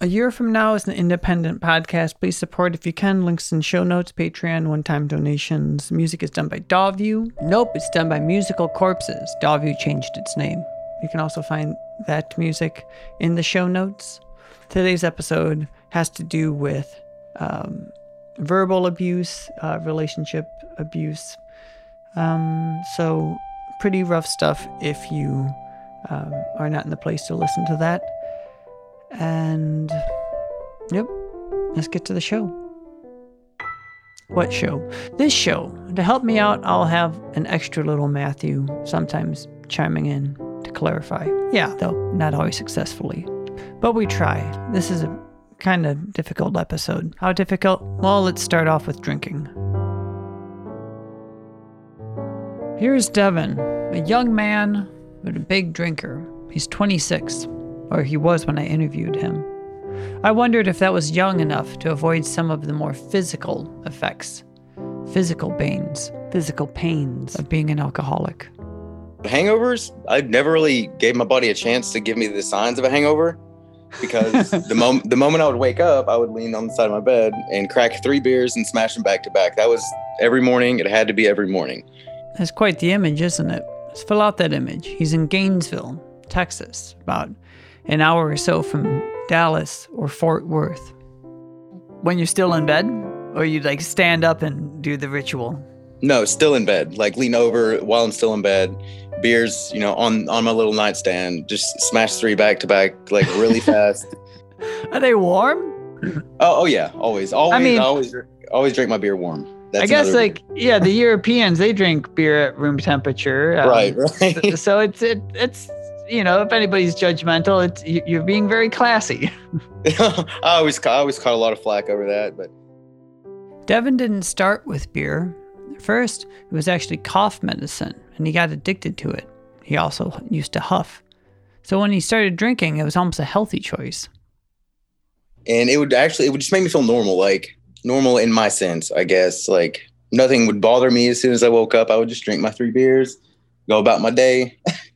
A Year From Now is an independent podcast. Please support if you can. Links in show notes, Patreon, one time donations. Music is done by Dawview. Nope, it's done by Musical Corpses. Dawview changed its name. You can also find that music in the show notes. Today's episode has to do with um, verbal abuse, uh, relationship abuse. Um, so, pretty rough stuff if you um, are not in the place to listen to that. And yep, let's get to the show. What show? This show. To help me out, I'll have an extra little Matthew sometimes chiming in to clarify. Yeah, though not always successfully. But we try. This is a kind of difficult episode. How difficult? Well, let's start off with drinking. Here's Devin, a young man but a big drinker. He's 26 or he was when I interviewed him. I wondered if that was young enough to avoid some of the more physical effects, physical pains, physical pains of being an alcoholic. Hangovers, I never really gave my body a chance to give me the signs of a hangover because the moment the moment I would wake up, I would lean on the side of my bed and crack three beers and smash them back to back. That was every morning. It had to be every morning. That's quite the image, isn't it? Let's fill out that image. He's in Gainesville, Texas, about an hour or so from Dallas or Fort Worth. When you're still in bed, or you like stand up and do the ritual? No, still in bed. Like lean over while I'm still in bed. Beers, you know, on on my little nightstand. Just smash three back to back, like really fast. Are they warm? Oh, oh yeah, always, always, I mean, always, always drink my beer warm. That's I guess like yeah, the Europeans they drink beer at room temperature. Um, right, right. So it's it, it's you know, if anybody's judgmental, it's you're being very classy. I always I always caught a lot of flack over that, but Devin didn't start with beer. First, it was actually cough medicine, and he got addicted to it. He also used to huff. So when he started drinking, it was almost a healthy choice. And it would actually it would just make me feel normal, like normal in my sense, I guess. Like nothing would bother me as soon as I woke up. I would just drink my three beers, go about my day.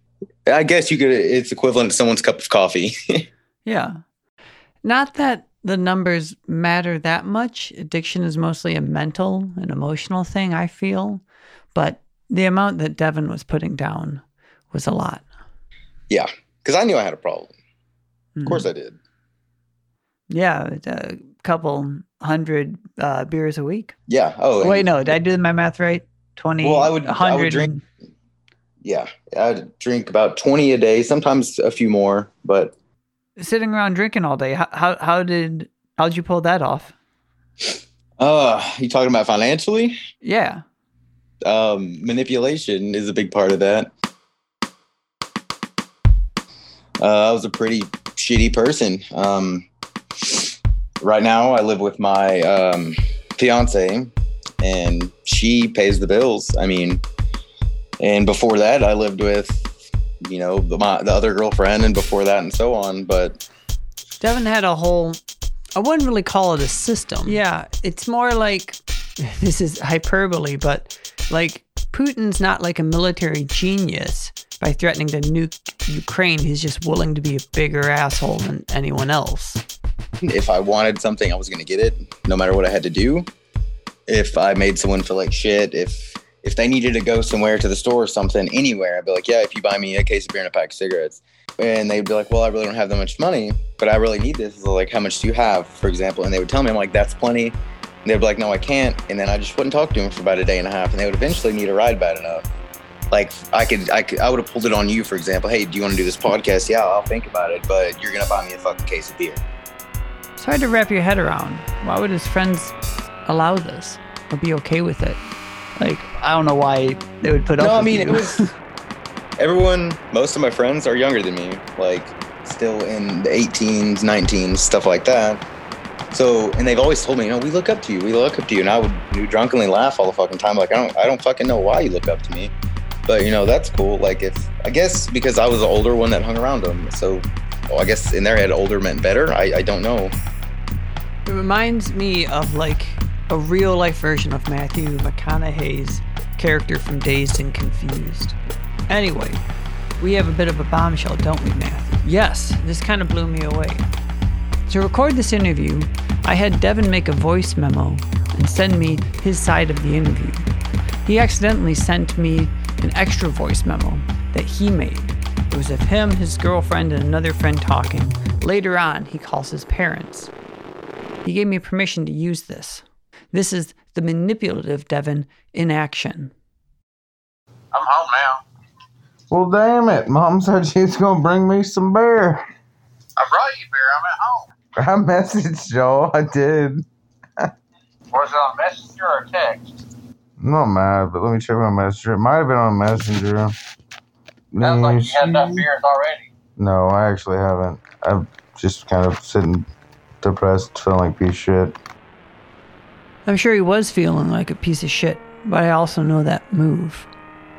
I guess you could. It's equivalent to someone's cup of coffee. yeah, not that the numbers matter that much. Addiction is mostly a mental and emotional thing. I feel, but the amount that Devin was putting down was a lot. Yeah, because I knew I had a problem. Of course, I did. Yeah, a couple hundred uh, beers a week. Yeah. Oh, wait, no, did I do my math right? Twenty. Well, I would. I would drink yeah, I drink about 20 a day, sometimes a few more, but sitting around drinking all day, how how, how did how did you pull that off? Uh, you talking about financially? Yeah. Um, manipulation is a big part of that. Uh, I was a pretty shitty person. Um, right now, I live with my um, fiance, and she pays the bills. I mean, and before that, I lived with, you know, the, my, the other girlfriend, and before that, and so on. But Devin had a whole. I wouldn't really call it a system. Yeah, it's more like this is hyperbole, but like Putin's not like a military genius by threatening to nuke Ukraine. He's just willing to be a bigger asshole than anyone else. If I wanted something, I was going to get it, no matter what I had to do. If I made someone feel like shit, if if they needed to go somewhere to the store or something, anywhere, I'd be like, yeah, if you buy me a case of beer and a pack of cigarettes. And they'd be like, well, I really don't have that much money, but I really need this. So like, how much do you have, for example? And they would tell me, I'm like, that's plenty. And they'd be like, no, I can't. And then I just wouldn't talk to them for about a day and a half. And they would eventually need a ride bad enough. Like I could, I could, I would have pulled it on you, for example. Hey, do you want to do this podcast? Yeah, I'll think about it, but you're gonna buy me a fucking case of beer. It's hard to wrap your head around. Why would his friends allow this or be okay with it? Like, I don't know why they would put up. No, I mean you. it was everyone. Most of my friends are younger than me, like still in the 18s, 19s, stuff like that. So, and they've always told me, you know, we look up to you, we look up to you, and I would drunkenly laugh all the fucking time, like I don't, I don't fucking know why you look up to me, but you know that's cool. Like if I guess because I was the older one that hung around them, so well, I guess in their head older meant better. I, I don't know. It reminds me of like a real life version of Matthew McConaughey's character from Dazed and Confused. Anyway, we have a bit of a bombshell, don't we, Matthew? Yes, this kind of blew me away. To record this interview, I had Devin make a voice memo and send me his side of the interview. He accidentally sent me an extra voice memo that he made. It was of him, his girlfriend, and another friend talking. Later on, he calls his parents. He gave me permission to use this. This is the manipulative Devin in action. I'm home now. Well, damn it. Mom said she's going to bring me some beer. I brought you beer. I'm at home. I messaged Joel. I did. Was it on Messenger or text? I'm not mad, but let me check my messenger. It might have been on Messenger. Sounds like you had enough beers already. No, I actually haven't. I'm just kind of sitting depressed, feeling like piece of shit. I'm sure he was feeling like a piece of shit, but I also know that move.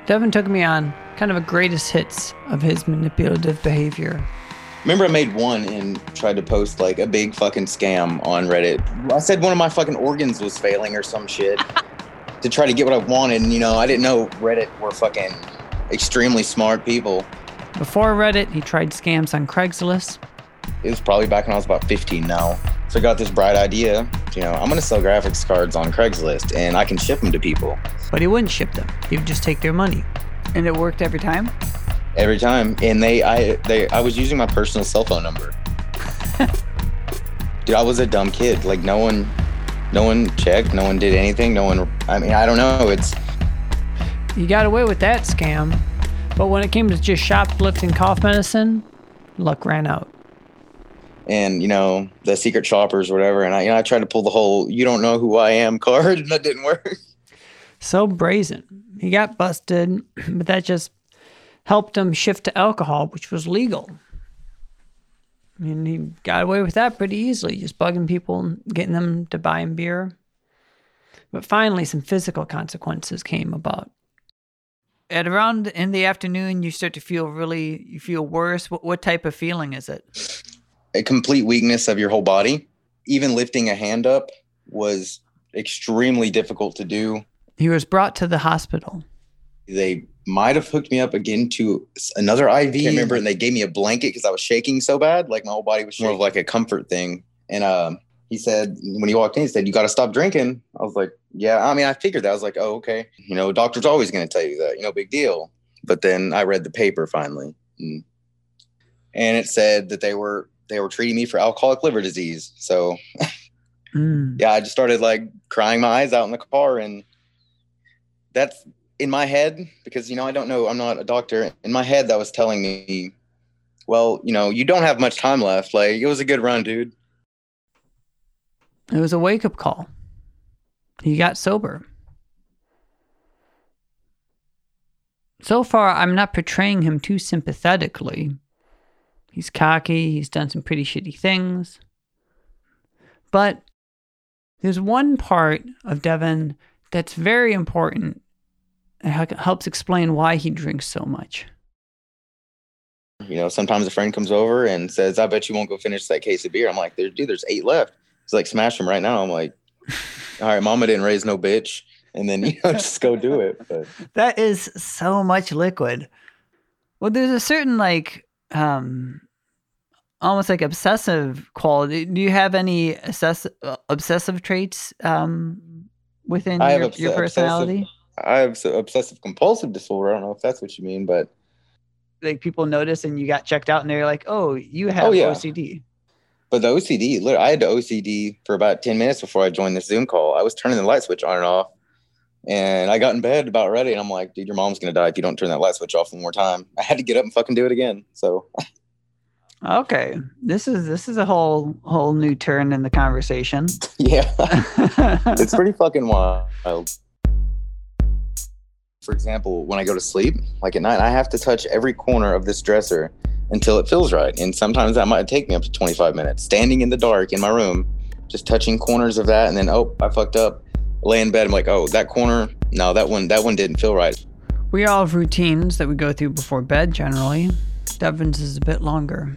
Devin took me on kind of a greatest hits of his manipulative behavior. Remember, I made one and tried to post like a big fucking scam on Reddit. I said one of my fucking organs was failing or some shit to try to get what I wanted. And, you know, I didn't know Reddit were fucking extremely smart people. Before Reddit, he tried scams on Craigslist. It was probably back when I was about 15 now. So I got this bright idea. You know, I'm going to sell graphics cards on Craigslist and I can ship them to people But he wouldn't ship them. He would just take their money. And it worked every time? every time. And they, I, they, I was using my personal cell phone number. Dude, I was a dumb kid. Like no one, no one checked. No one did anything. No one. I mean, I don't know. It's You got away with that scam. But when it came to just shoplifting cough medicine, luck ran out. And you know the secret shoppers, or whatever. And I, you know, I tried to pull the whole "you don't know who I am" card, and that didn't work. So brazen. He got busted, but that just helped him shift to alcohol, which was legal. And he got away with that pretty easily, just bugging people and getting them to buy him beer. But finally, some physical consequences came about. At around in the afternoon, you start to feel really, you feel worse. What, what type of feeling is it? A complete weakness of your whole body. Even lifting a hand up was extremely difficult to do. He was brought to the hospital. They might have hooked me up again to another IV. I remember, and they gave me a blanket because I was shaking so bad, like my whole body was more of like a comfort thing. And um, he said when he walked in, he said, "You got to stop drinking." I was like, "Yeah." I mean, I figured that. I was like, "Oh, okay." You know, doctor's always going to tell you that. You know, big deal. But then I read the paper finally, and, and it said that they were they were treating me for alcoholic liver disease. So Mm. yeah, I just started like crying my eyes out in the car, and that's in my head because you know I don't know, I'm not a doctor. In my head, that was telling me, well, you know, you don't have much time left. Like it was a good run, dude. It was a wake up call. He got sober. So far, I'm not portraying him too sympathetically. He's cocky, he's done some pretty shitty things. But there's one part of Devin that's very important and helps explain why he drinks so much. You know, sometimes a friend comes over and says, "I bet you won't go finish that case of beer." I'm like, dude, there's eight left." He's like, "Smash them right now." I'm like, "All right, Mama didn't raise no bitch," and then you know, just go do it. But That is so much liquid. Well, there's a certain like um almost like obsessive quality. Do you have any obsessive obsessive traits um within your, obs- your personality? I have obsessive compulsive disorder. I don't know if that's what you mean, but Like people notice and you got checked out and they're like, "Oh, you have Oh, yeah. OCD." But the OCD, lit- I had the OCD for about 10 minutes before I joined this Zoom call. I was turning the light switch on and off. And I got in bed about ready. And I'm like, dude, your mom's to die if you don't turn that light switch off one more time. I had to get up and fucking do it again. So, Okay. This is this is a whole whole new turn in the conversation. yeah, it's pretty fucking wild. For example, when I go to sleep, like at night, I have to touch every corner of this dresser until it feels right. And sometimes that might take me up to 25 minutes, standing in the dark in my room, just touching corners of that. And then, oh, I fucked up. Lay in bed. I'm like, oh, that corner. No, that one, that one didn't feel right. we all have routines that we go through before bed generally. Devin's is a bit longer.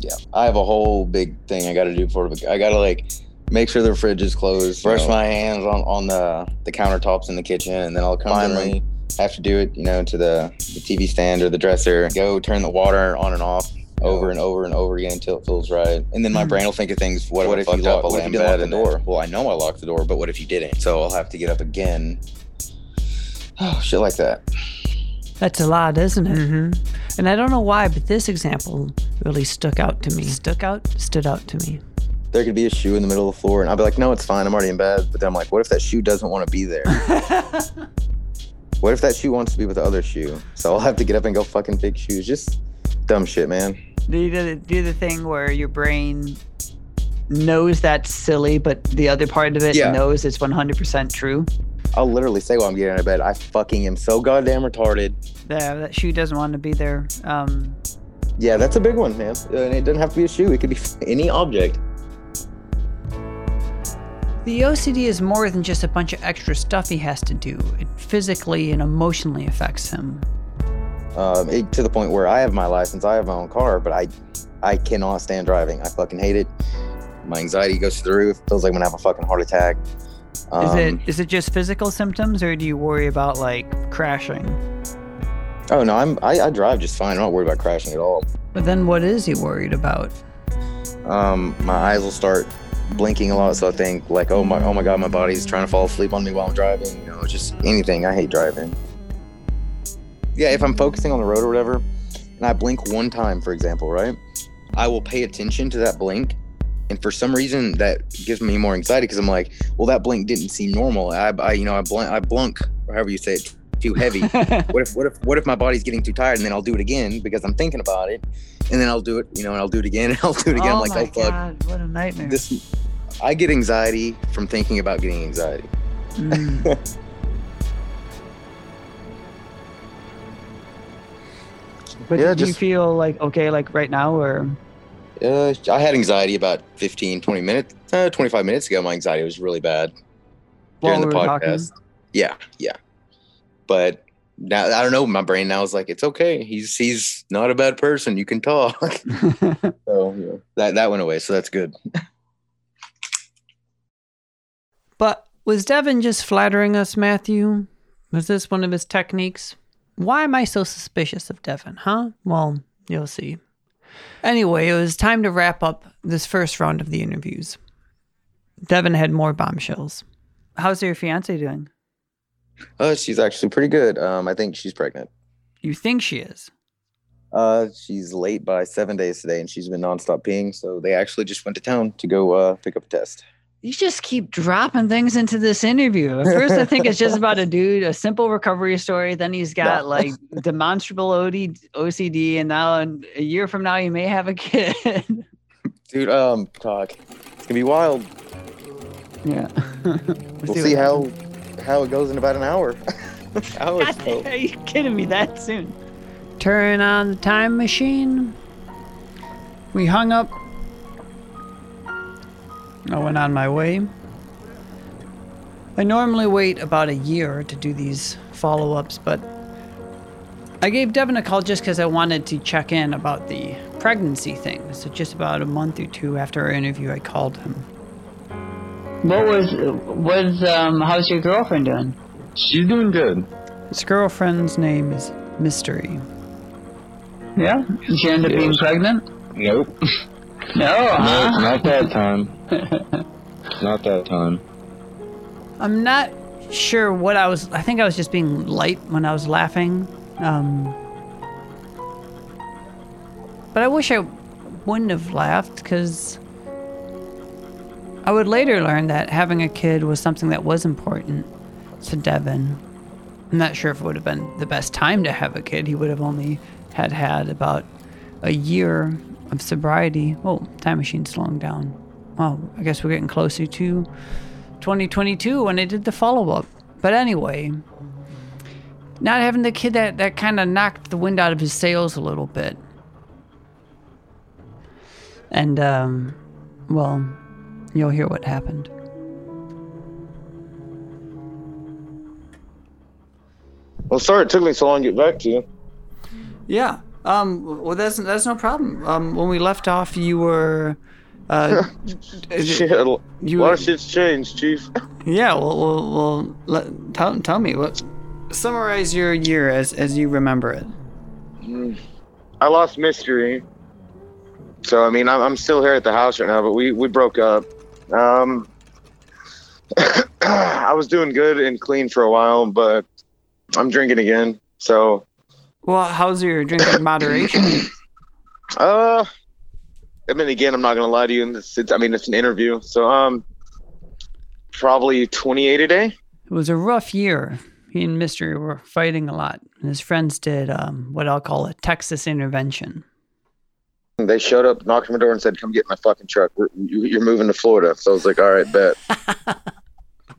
Yeah, I have a whole big thing I got to do before. I got to like make sure the fridge is closed, brush my hands on, on the the countertops in the kitchen, and then I'll come finally have to do it, you know, to the, the TV stand or the dresser. Go turn the water on and off. over and over and over again until it feels right. And then my Hmm. brain will think of things. What, What if, you fucked lock- what What if if you you didn't didn't lock the lock the door? Well, I know I locked the door, but what if you didn't? So I'll have to get up again. Oh, shit like that. That's a lot, isn't it? Mm-hmm. And I don't know why, but this example really stuck out to me. Stuck out? Stood out to me. There could be a shoe in the middle of the floor, and I'll be like, no, it's fine. I'm already in bed. But then I'm like, what if that shoe doesn't want to be there? what if that shoe wants to be with the other shoe? So I'll have to get up and go fucking pick shoes. Just dumb shit, man. Do you do the, do the thing where your brain knows that's silly, but the other part of it Yeah. knows it's 100% true? I'll literally say while I'm getting out of bed, I fucking am so goddamn retarded. Yeah, that shoe doesn't want to be there. Um, Yeah, that's a big one, man. And it doesn't have to be a shoe. It could be any object. The OCD is more than just a bunch of extra stuff he has to do. It physically and emotionally affects him. Um, it, to the point where I have my license, I have my own car, but I, I cannot stand driving. I fucking hate it. My anxiety goes through the roof. Feels like I'm gonna have a fucking heart attack. Is Um, it is it just physical symptoms, or do you worry about like crashing? Oh no, I'm I, I drive just fine. I'm not worried about crashing at all. But then what is he worried about? Um, my eyes will start blinking a lot, so I think like, oh my, oh my god, my body's trying to fall asleep on me while I'm driving. You know, just anything. I hate driving. Yeah, if I'm focusing on the road or whatever, and I blink one time, for example, right, I will pay attention to that blink, and for some reason that gives me more anxiety because I'm like, well, that blink didn't seem normal. I, I you know, I blink, I blunk, or however you say it, too heavy. what if what if what if my body's getting too tired and then I'll do it again because I'm thinking about it, and then I'll do it, you know, and I'll do it again and I'll do it again. oh I'm like, my oh fuck, god, what a nightmare! this. I get anxiety from thinking about getting anxiety. Mm. but Yeah, do you feel like okay, like right now, or Uh, I had anxiety about 15, 20 minutes, uh, 25 minutes ago. My anxiety was really bad during while the we podcast. Yeah, yeah. But now I don't know. My brain now is like, it's okay. He's he's not a bad person. You can talk. so yeah, that that went away. So that's good. But was Devin just flattering us, Matthew? Was this one of his techniques? Why am I so suspicious of Devin, huh? Well, you'll see. Anyway, it was time to wrap up this first round of the interviews. Devin had more bombshells. How's your fiance doing? Uh, she's actually pretty good. Um, I think she's pregnant. You think she is? Uh, she's late by seven days today, and she's been nonstop peeing. So they actually just went to town to go uh, pick up a test. You just keep dropping things into this interview. At first, I think it's just about a dude, a simple recovery story. Then he's got No. like demonstrable OD, OCD, and now in a year from now, he may have a kid. Dude, um, talk. It's gonna be wild. yeah. We'll see how how it goes in about an hour. hour God, so. are you kidding me that soon? Turn on the time machine. We hung up. I went on my way. I normally wait about a year to do these follow ups, but I gave Devin a call just because I wanted to check in about the pregnancy thing. So, just about a month or two after our interview, I called him. What was was um? How's your girlfriend doing? She's doing good. His girlfriend's name is Mystery. Yeah. Did she end up being pregnant? Nope. No. No, huh? not that time. not that time. I'm not sure what I was. I think I was just being light when I was laughing. Um, but I wish I wouldn't have laughed because I would later learn that having a kid was something that was important to Devin. I'm not sure if it would have been the best time to have a kid. He would have only had had about a year of sobriety. Oh, time machine's slowing down. Well, I guess we're getting closer to 2022 when I did the follow up. But anyway, not having the kid that, that kind of knocked the wind out of his sails a little bit. And, um, well, you'll hear what happened. Well, sorry it took me so long to get back to you. Yeah. Um, well, that's, that's no problem. Um, when we left off, you were. Uh, Shit, a lot you of shit's changed, Chief. Yeah, well, well, well let, tell, tell me what. Summarize your year as as you remember it. I lost mystery. So I mean, I'm, I'm still here at the house right now, but we we broke up. Um, I was doing good and clean for a while, but I'm drinking again. So, Well, how's your drinking moderation? uh, I mean, again, I'm not gonna lie to you. And it's, it's, I mean, it's an interview, so um, probably 28 a day. It was a rough year. He and Mystery were fighting a lot. And his friends did um, what I'll call a Texas intervention. They showed up, knocked on my door, and said, "Come get my fucking truck. We're, you- you're moving to Florida." So I was like, "All right, bet."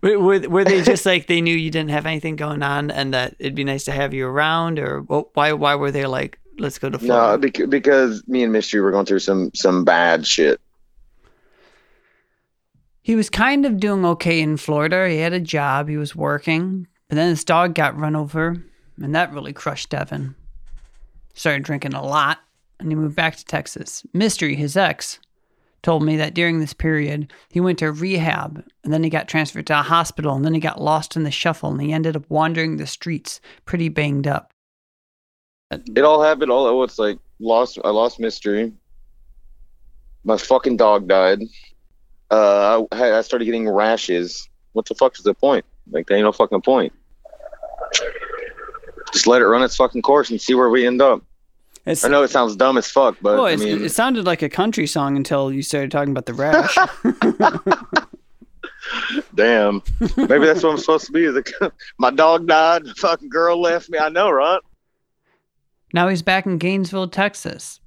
Were, were, were they just like they knew you didn't have anything going on and that it'd be nice to have you around, or why? Why were they like, let's go to no, Florida? bec- because me and Mystery were going through some some bad shit. he was kind of doing okay in Florida. He had a job. He was working, but then his dog got run over, and that really crushed Devin. Started drinking a lot, and he moved back to Texas. Mystery, his ex, told me that during this period he went to rehab, and then he got transferred to a hospital, and then he got lost in the shuffle, and he ended up wandering the streets, pretty banged up. It all happened all at once. Like lost, I lost Mystery. My fucking dog died. Uh, I, I started getting rashes. What the fuck is the point? Like, there ain't no fucking point. Just let it run its fucking course and see where we end up. It's, I know it sounds dumb as fuck, but well, I mean, it sounded like a country song until you started talking about the rash. damn. Maybe that's what I'm supposed to be. My dog died. The fucking girl left me. I know, right? Now he's back in Gainesville, Texas.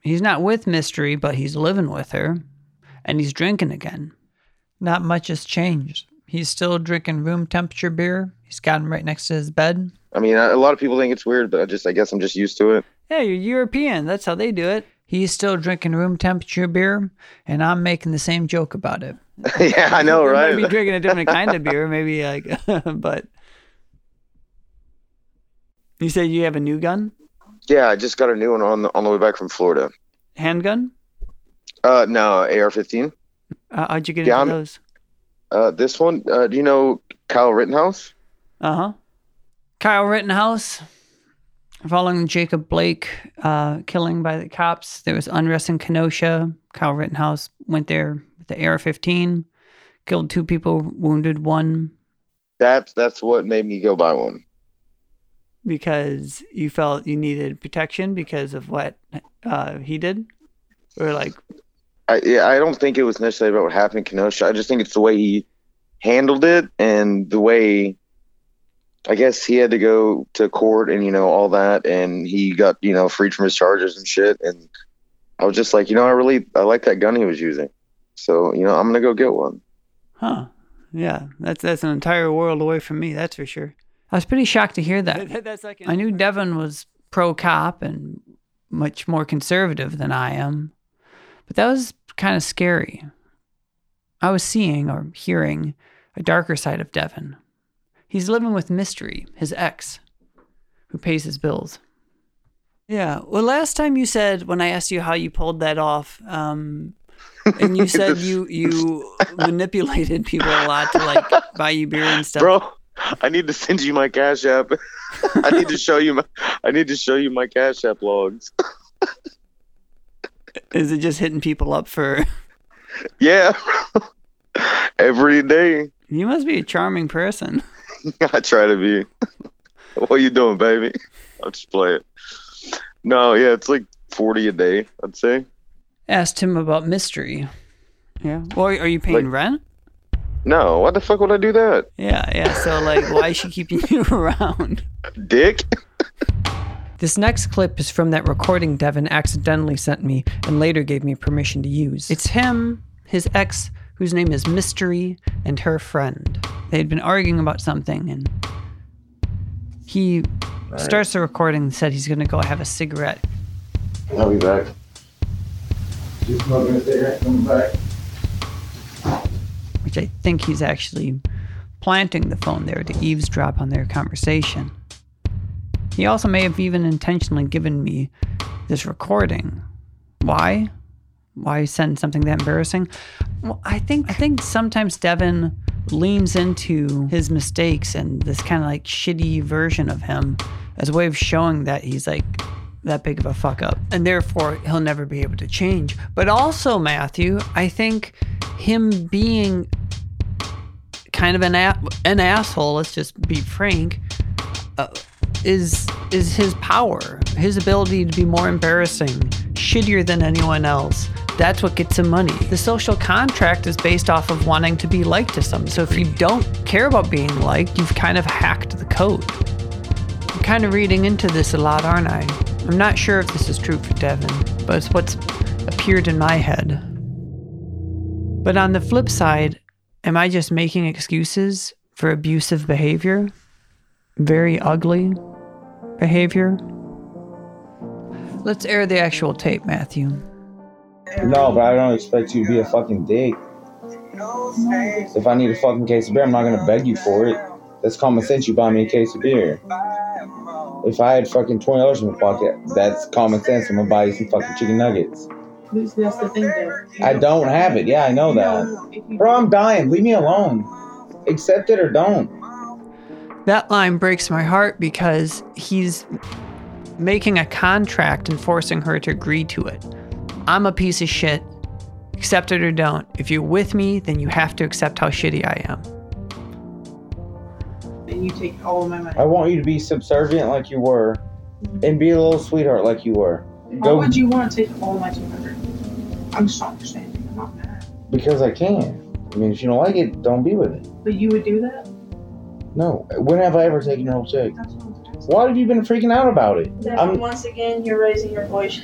He's not with Mystery, but he's living with her, and he's drinking again. Not much has changed. He's still drinking room temperature beer. He's got him right next to his bed. I mean, a lot of people think it's weird, but I just, I guess I'm just used to it. Yeah, you're European. That's how they do it. He's still drinking room temperature beer, and I'm making the same joke about it. yeah, I know, right? be drinking a different kind of beer, maybe like, but. You said you have a new gun, Yeah, I just got a new one on the on the way back from Florida. handgun. Uh, no, AR-15. Uh, how'd you get Yeah, into I'm- those? Uh, this one. Uh, do you know Kyle Rittenhouse? Uh huh. Kyle Rittenhouse, following Jacob Blake uh, killing by the cops, there was unrest in Kenosha. Kyle Rittenhouse went there with the AR-15, killed two people, wounded one That's that's what made me go buy one. Because you felt you needed protection because of what uh, he did, or like I yeah, I don't think it was necessarily about what happened in Kenosha. I just think it's the way he handled it and the way I guess he had to go to court and you know all that and he got, you know, freed from his charges and shit and I was just like, you know, I really I like that gun he was using. So, you know, I'm going to go get one. Huh. Yeah, that's that's an entire world away from me. That's for sure. I was pretty shocked to hear that. That's like I knew Devin was pro cop and much more conservative than I am, but that was kind of scary. I was seeing or hearing a darker side of Devin. He's living with Mystery, his ex, who pays his bills. Yeah. Well, last time you said when I asked you how you pulled that off, um, and you said you you manipulated people a lot to like buy you beer and stuff. Bro, I need to send you my Cash App. I need to show you my I need to show you my Cash App logs. Is it just hitting people up for? Yeah. Every day. You must be a charming person. I try to be. what you doing, baby? I'll just play it. No, yeah, it's like forty a day, I'd say. Asked him about mystery. Yeah. Well, are you paying Like- rent? No, why the fuck would I do that? Yeah, yeah. So like, why is she keeping you around? Dick? This next clip is from that recording Devin accidentally sent me and later gave me permission to use. It's him, his ex, whose name is Mystery, and her friend. They had been arguing about something, and he starts the recording and said he's going to go have a cigarette. I'll be back. Just smoking a cigarette, coming back. Which I think he's actually planting the phone there to eavesdrop on their conversation. He also may have even intentionally given me this recording. Why? Why send something that embarrassing? Well, I think I think sometimes Devin leans into his mistakes and this kind of like shitty version of him as a way of showing that he's like that big of a fuck up, and therefore he'll never be able to change. But also, Matthew, I think him being kind of an a- an asshole. Let's just be frank. Uh, is is his power, his ability to be more embarrassing, shittier than anyone else. That's what gets him money. The social contract is based off of wanting to be liked to some. So if you don't care about being liked, you've kind of hacked the code. I'm kind of reading into this a lot, aren't I? I'm not sure if this is true for Devin, but it's what's appeared in my head. But on the flip side, am I just making excuses for abusive behavior? Very ugly behavior? Let's air the actual tape, Matthew. No, but I don't expect you to be a fucking dick. If I need a fucking case of beer, I'm not gonna beg you for it. That's common sense. You buy me a case of beer. If I had fucking twenty dollars in my pocket, that's common sense. I'm gonna buy you some fucking chicken nuggets. That's the thing, though. I don't have it. Yeah, I know that. Bro, I'm dying. Leave me alone. Accept it or don't. That line breaks my heart because he's making a contract and forcing her to agree to it. I'm a piece of shit. Accept it or don't. If you're with me, then you have to accept how shitty I am. And you take all of my money. I want you to be subservient like you were, mm-hmm. and be a little sweetheart like you were. Why Go would you want to take all my 200 I'm just not understanding. I'm not mad. because I can. I mean, if you don't like it, don't be with it. But you would do that? No. When have I ever taken your whole check? That's what I'm asking. Why have you been freaking out about it? Then I'm once again, you're raising your voice.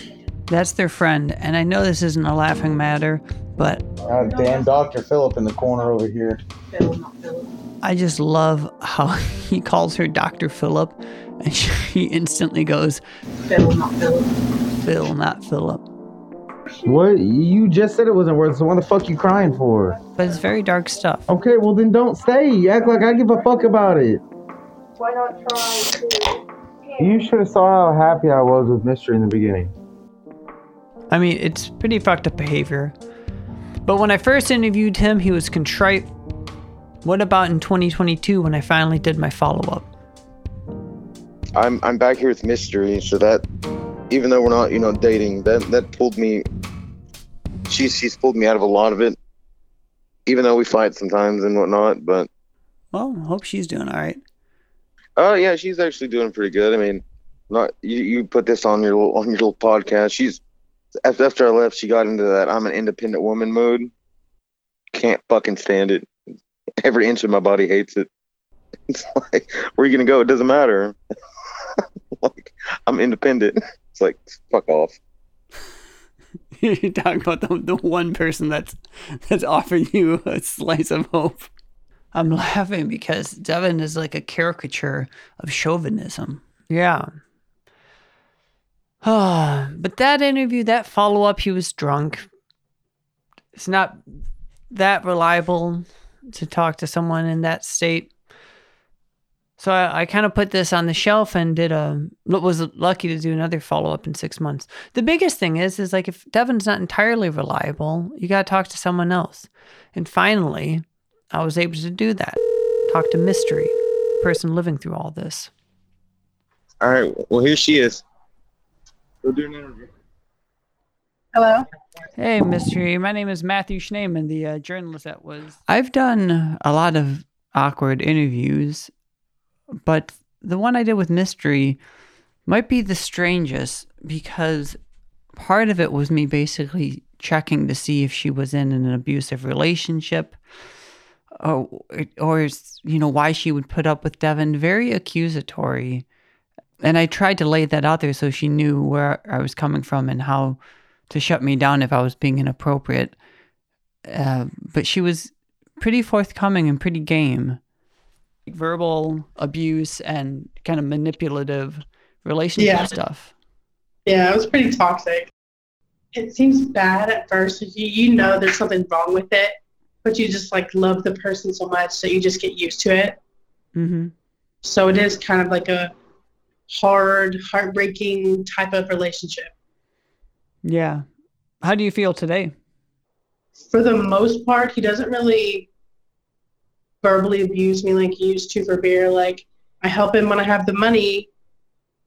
That's their friend, and I know this isn't a laughing matter, but God damn Dr. Philip in the corner over here. Phil, not Philip. I just love how he calls her Dr. Philip, and she instantly goes, Phil, not Philip. Phil, not Philip. What? You just said it wasn't worth it, so what the fuck are you crying for? But it's very dark stuff. Okay, well then don't stay. Act like I give a fuck about it. Why not try to? You should have saw how happy I was with Mystery in the beginning. I mean, it's pretty fucked up behavior. But when I first interviewed him, he was contrite. What about in 2022 when I finally did my follow up? I'm I'm back here with mystery, so that even though we're not, you know, dating, that that pulled me. She's she's pulled me out of a lot of it. Even though we fight sometimes and whatnot, but Well, I hope she's doing all right. oh yeah, she's actually doing pretty good. I mean, not you, you put this on your little on your little podcast. She's after after I left, she got into that I'm an independent woman mode. Can't fucking stand it. Every inch of my body hates it. It's like, where are you gonna go? It doesn't matter. like, I'm independent. It's like, fuck off. You're talking about the, the one person that's that's offering you a slice of hope. I'm laughing because Devin is like a caricature of chauvinism. Yeah. but that interview, that follow up, he was drunk. It's not that reliable to talk to someone in that state. So I, I kind of put this on the shelf and did a was lucky to do another follow up in six months. The biggest thing is is like if Devin's not entirely reliable, you got to talk to someone else. And finally, I was able to do that. Talk to Mystery, the person living through all this. All right. Well, here she is. Go do an interview. Hello. Hey, Mystery. My name is Matthew Schneeman, the uh, journalist that was. I've done a lot of awkward interviews, but the one I did with Mystery might be the strangest because part of it was me basically checking to see if she was in an abusive relationship or, or you know, why she would put up with Devin. Very accusatory. And I tried to lay that out there so she knew where I was coming from and how to shut me down if I was being inappropriate. Uh, but she was pretty forthcoming and pretty game. Verbal abuse and kind of manipulative relationship Yeah. stuff. Yeah, it was pretty toxic. It seems bad at first. You, you know there's something wrong with it, but you just like love the person so much that you just get used to it. Mm-hmm. So it is kind of like a hard, heartbreaking type of relationship. Yeah. How do you feel today? For the most part, he doesn't really verbally abuse me like he used to for beer. Like I help him when I have the money,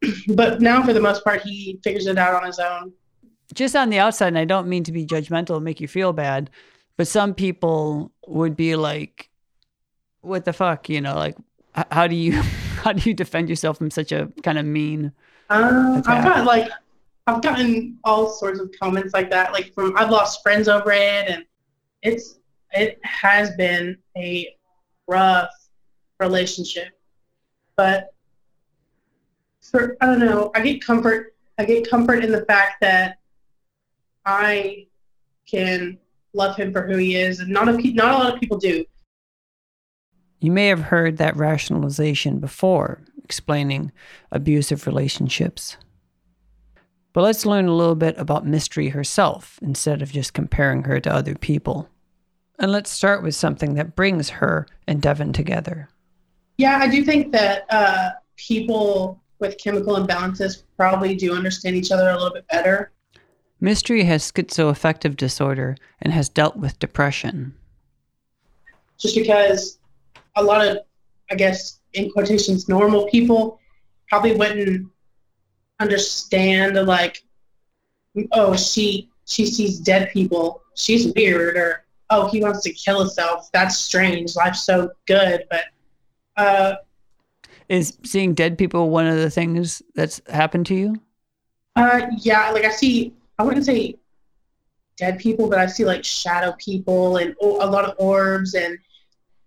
but now for the most part, he figures it out on his own. Just on the outside, and I don't mean to be judgmental and make you feel bad, but some people would be like, "What the fuck?" You know, like, how do you how do you defend yourself from such a kind of mean? Um, attack. I've got like I've gotten all sorts of comments like that. Like from I've lost friends over it, and it's it has been a rough relationship. But for I don't know, I get comfort. I get comfort in the fact that I can love him for who he is, and not a pe- not a lot of people do. You may have heard that rationalization before, explaining abusive relationships. But let's learn a little bit about Mystery herself instead of just comparing her to other people. And let's start with something that brings her and Devin together. Yeah, I do think that uh, people with chemical imbalances probably do understand each other a little bit better. Mystery has schizoaffective disorder and has dealt with depression. just because a lot of, I guess, in quotations, normal people probably wouldn't understand like, oh, she she sees dead people, she's weird, or oh, he wants to kill himself. That's strange. Life's so good, but uh, Is seeing dead people one of the things that's happened to you? uh, yeah, like I see, I wouldn't say dead people, but I see like shadow people and a lot of orbs and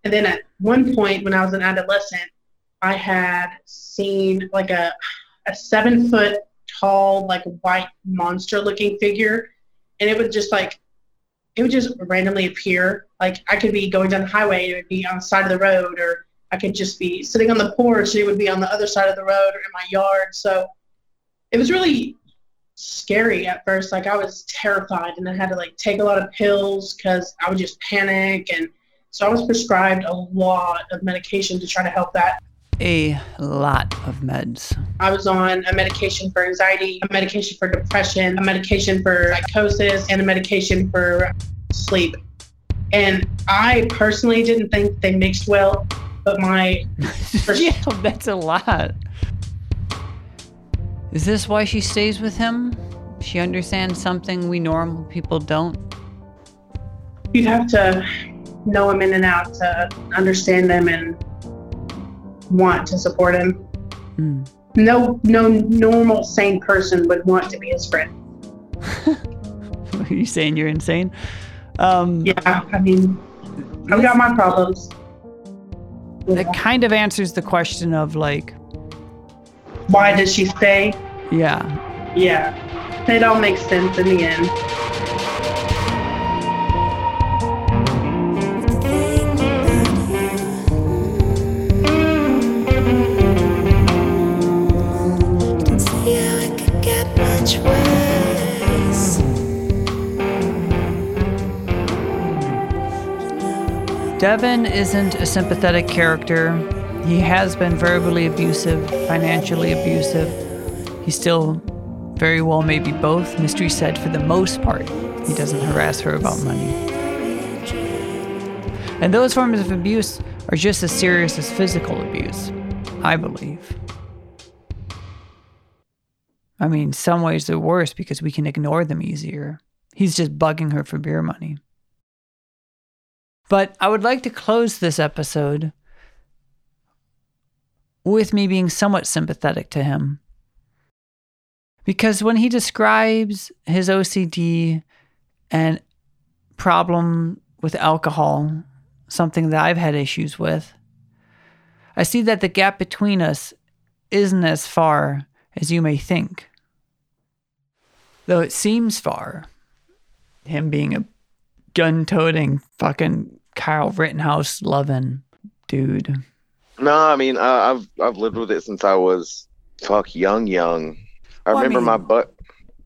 and then at one point when I was an adolescent, I had seen like a a seven foot tall like white monster looking figure, and it would just like it would just randomly appear. Like I could be going down the highway, and it would be on the side of the road, or I could just be sitting on the porch, and it would be on the other side of the road or in my yard. So it was really scary at first. Like I was terrified, and I had to like take a lot of pills because I would just panic, and so I was prescribed a lot of medication to try to help that. A lot of meds. I was on a medication for anxiety, a medication for depression, a medication for psychosis, and a medication for sleep. And I personally didn't think they mixed well, but my yeah, that's a lot. Is this why she stays with him? She understands something we normal people don't. you'd have to know him in and out to understand them and want to support him. Hmm. No, no normal sane person would want to be his friend. Are you saying you're insane? Um, Yeah, I mean, I've got my problems. That kind of answers the question of like, Why did she stay? yeah, Yeah, it all makes sense in the end. Devin isn't a sympathetic character. He has been verbally abusive, financially abusive. He's still very well maybe both. Mystery said for the most part, he doesn't harass her about money. And those forms of abuse are just as serious as physical abuse, I believe. I mean, some ways they're worse because we can ignore them easier. He's just bugging her for beer money. But I would like to close this episode with me being somewhat sympathetic to him. Because when he describes his OCD and problem with alcohol, something that I've had issues with, I see that the gap between us isn't as far as you may think. Though it seems far, him being a gun toting fucking Kyle Rittenhouse loving dude. No, I mean I, I've I've lived with it since I was fuck young, young. I Well, I remember my butt.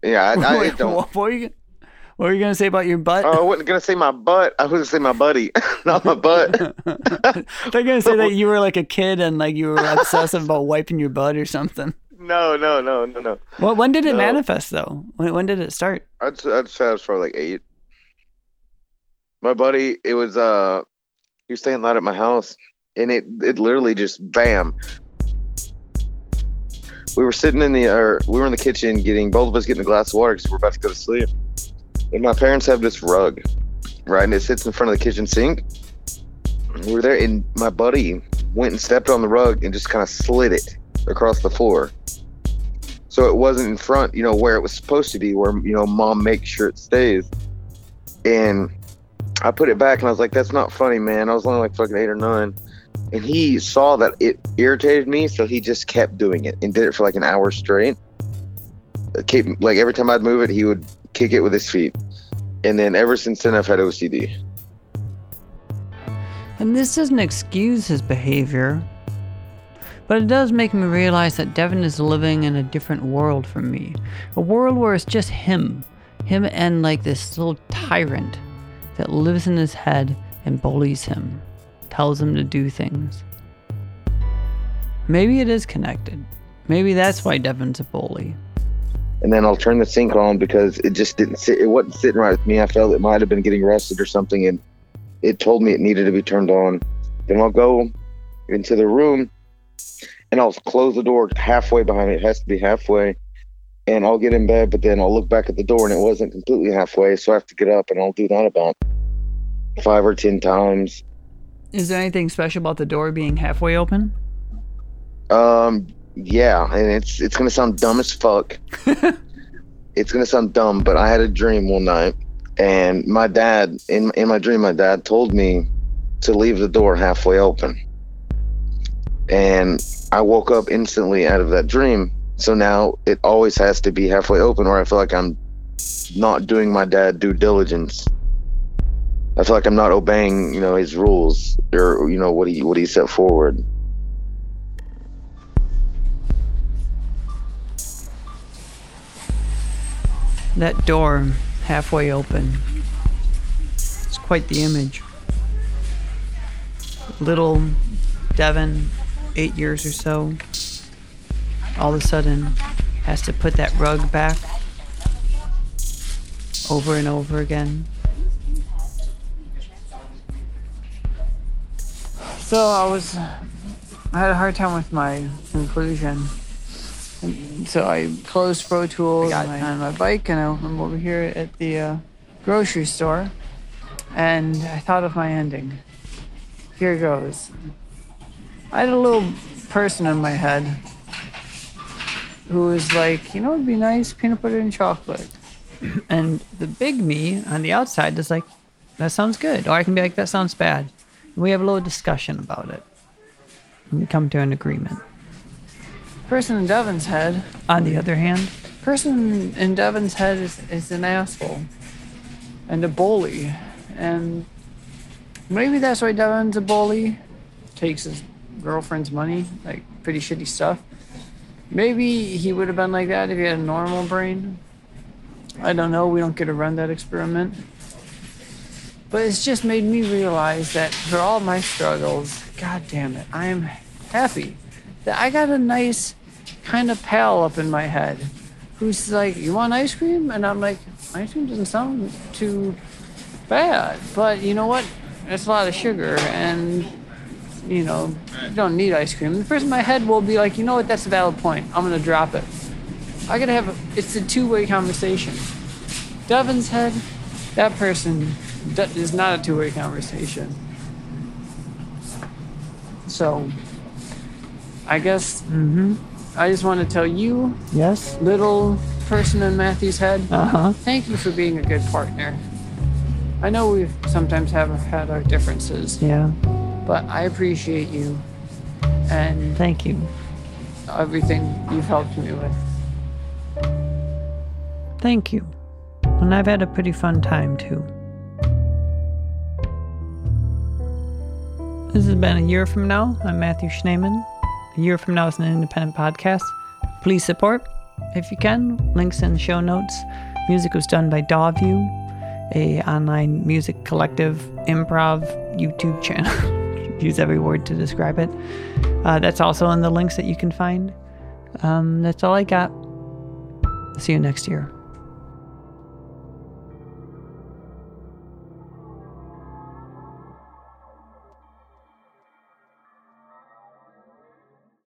Yeah, I, I Wait, don't. what, were you, what were you gonna say about your butt? Oh, I wasn't gonna say my butt. I was gonna say my buddy, not my butt. They're gonna say that you were like a kid and like you were obsessive about wiping your butt or something. No, no, no, no, no. Well, when did it No. manifest though? When, when did it start? I'd s- I'd say I was probably like eight. My buddy, it was uh, he was staying out at my house, and it it literally just bam. we were sitting in the or we were in the kitchen getting both of us getting a glass of water because we're about to go to sleep. And my parents have this rug, right? And it sits in front of the kitchen sink. We were there, and my buddy went and stepped on the rug and just kind of slid it across the floor. So it wasn't in front, you know, where it was supposed to be, where you know, mom makes sure it stays. And I put it back, and I was like, "That's not funny, man." I was only like fucking eight or nine and he saw that it irritated me, so he just kept doing it and did it for like an hour straight. Keep, like every time I'd move it, he would kick it with his feet, and then ever since then, I've had OCD. And this doesn't excuse his behavior, but it does make me realize that Devin is living in a different world from me. A world where it's just him. Him and like this little tyrant that lives in his head and bullies him tells him to do things. Maybe it is connected. Maybe that's why Devin's a bully. And then I'll turn the sink on because it just didn't sit. It wasn't sitting right with me. I felt it might have been getting rusted or something, and it told me it needed to be turned on. Then I'll go into the room and I'll close the door halfway behind me. It has to be halfway. And I'll get in bed, but then I'll look back at the door and it wasn't completely halfway. So I have to get up and I'll do that about five or 10 times. Is there anything special about the door being halfway open? Um, yeah, and it's it's gonna sound dumb as fuck. it's gonna sound dumb, but I had a dream one night, and my dad in in my dream, my dad told me to leave the door halfway open, and I woke up instantly out of that dream. So now it always has to be halfway open, or I feel like I'm not doing my dad due diligence. I feel like I'm not obeying, you know, his rules or you know what he what he set forward. That door halfway open. It's quite the image. Little Devin, eight years or so, all of a sudden has to put that rug back over and over again. So I was, I had a hard time with my conclusion. And so I closed Pro Tools on my, on my bike and I, I'm over here at the uh, grocery store and I thought of my ending. Here goes. I had a little person in my head who was like, you know, it'd be nice peanut butter and chocolate. And the big me on the outside is like, that sounds good. Or I can be like, that sounds bad. We have a little discussion about it. And we come to an agreement. Person in Devin's head, on the other hand, person in Devin's head is, is an asshole and a bully. And maybe that's why Devin's a bully. Takes his girlfriend's money, like pretty shitty stuff. Maybe he would have been like that if he had a normal brain. I don't know. We don't get to run that experiment. But it's just made me realize that for all my struggles, god damn it, I am happy that I got a nice kind of pal up in my head who's like, You want ice cream? And I'm like, Ice cream doesn't sound too bad. But you know what? It's a lot of sugar and you know, you don't need ice cream. The person in my head will be like, you know what, that's a valid point. I'm gonna drop it. I gotta have a, it's a two-way conversation. Devin's head, that person that is not a two-way conversation. So, I guess I just want to tell you, Yes. little person in Matthew's head, Uh huh. thank you for being a good partner. I know we've sometimes have had our differences, Yeah. But I appreciate you and Thank you. everything you've helped me with. Thank you. And I've had a pretty fun time too. This has been a year from now. I'm Matthew Schneeman. A year from now is an independent podcast. Please support if you can. Links in the show notes. Music was done by Dawview, a online music collective improv YouTube channel. Use every word to describe it. Uh, that's also in the links that you can find. Um, that's all I got. See you next year.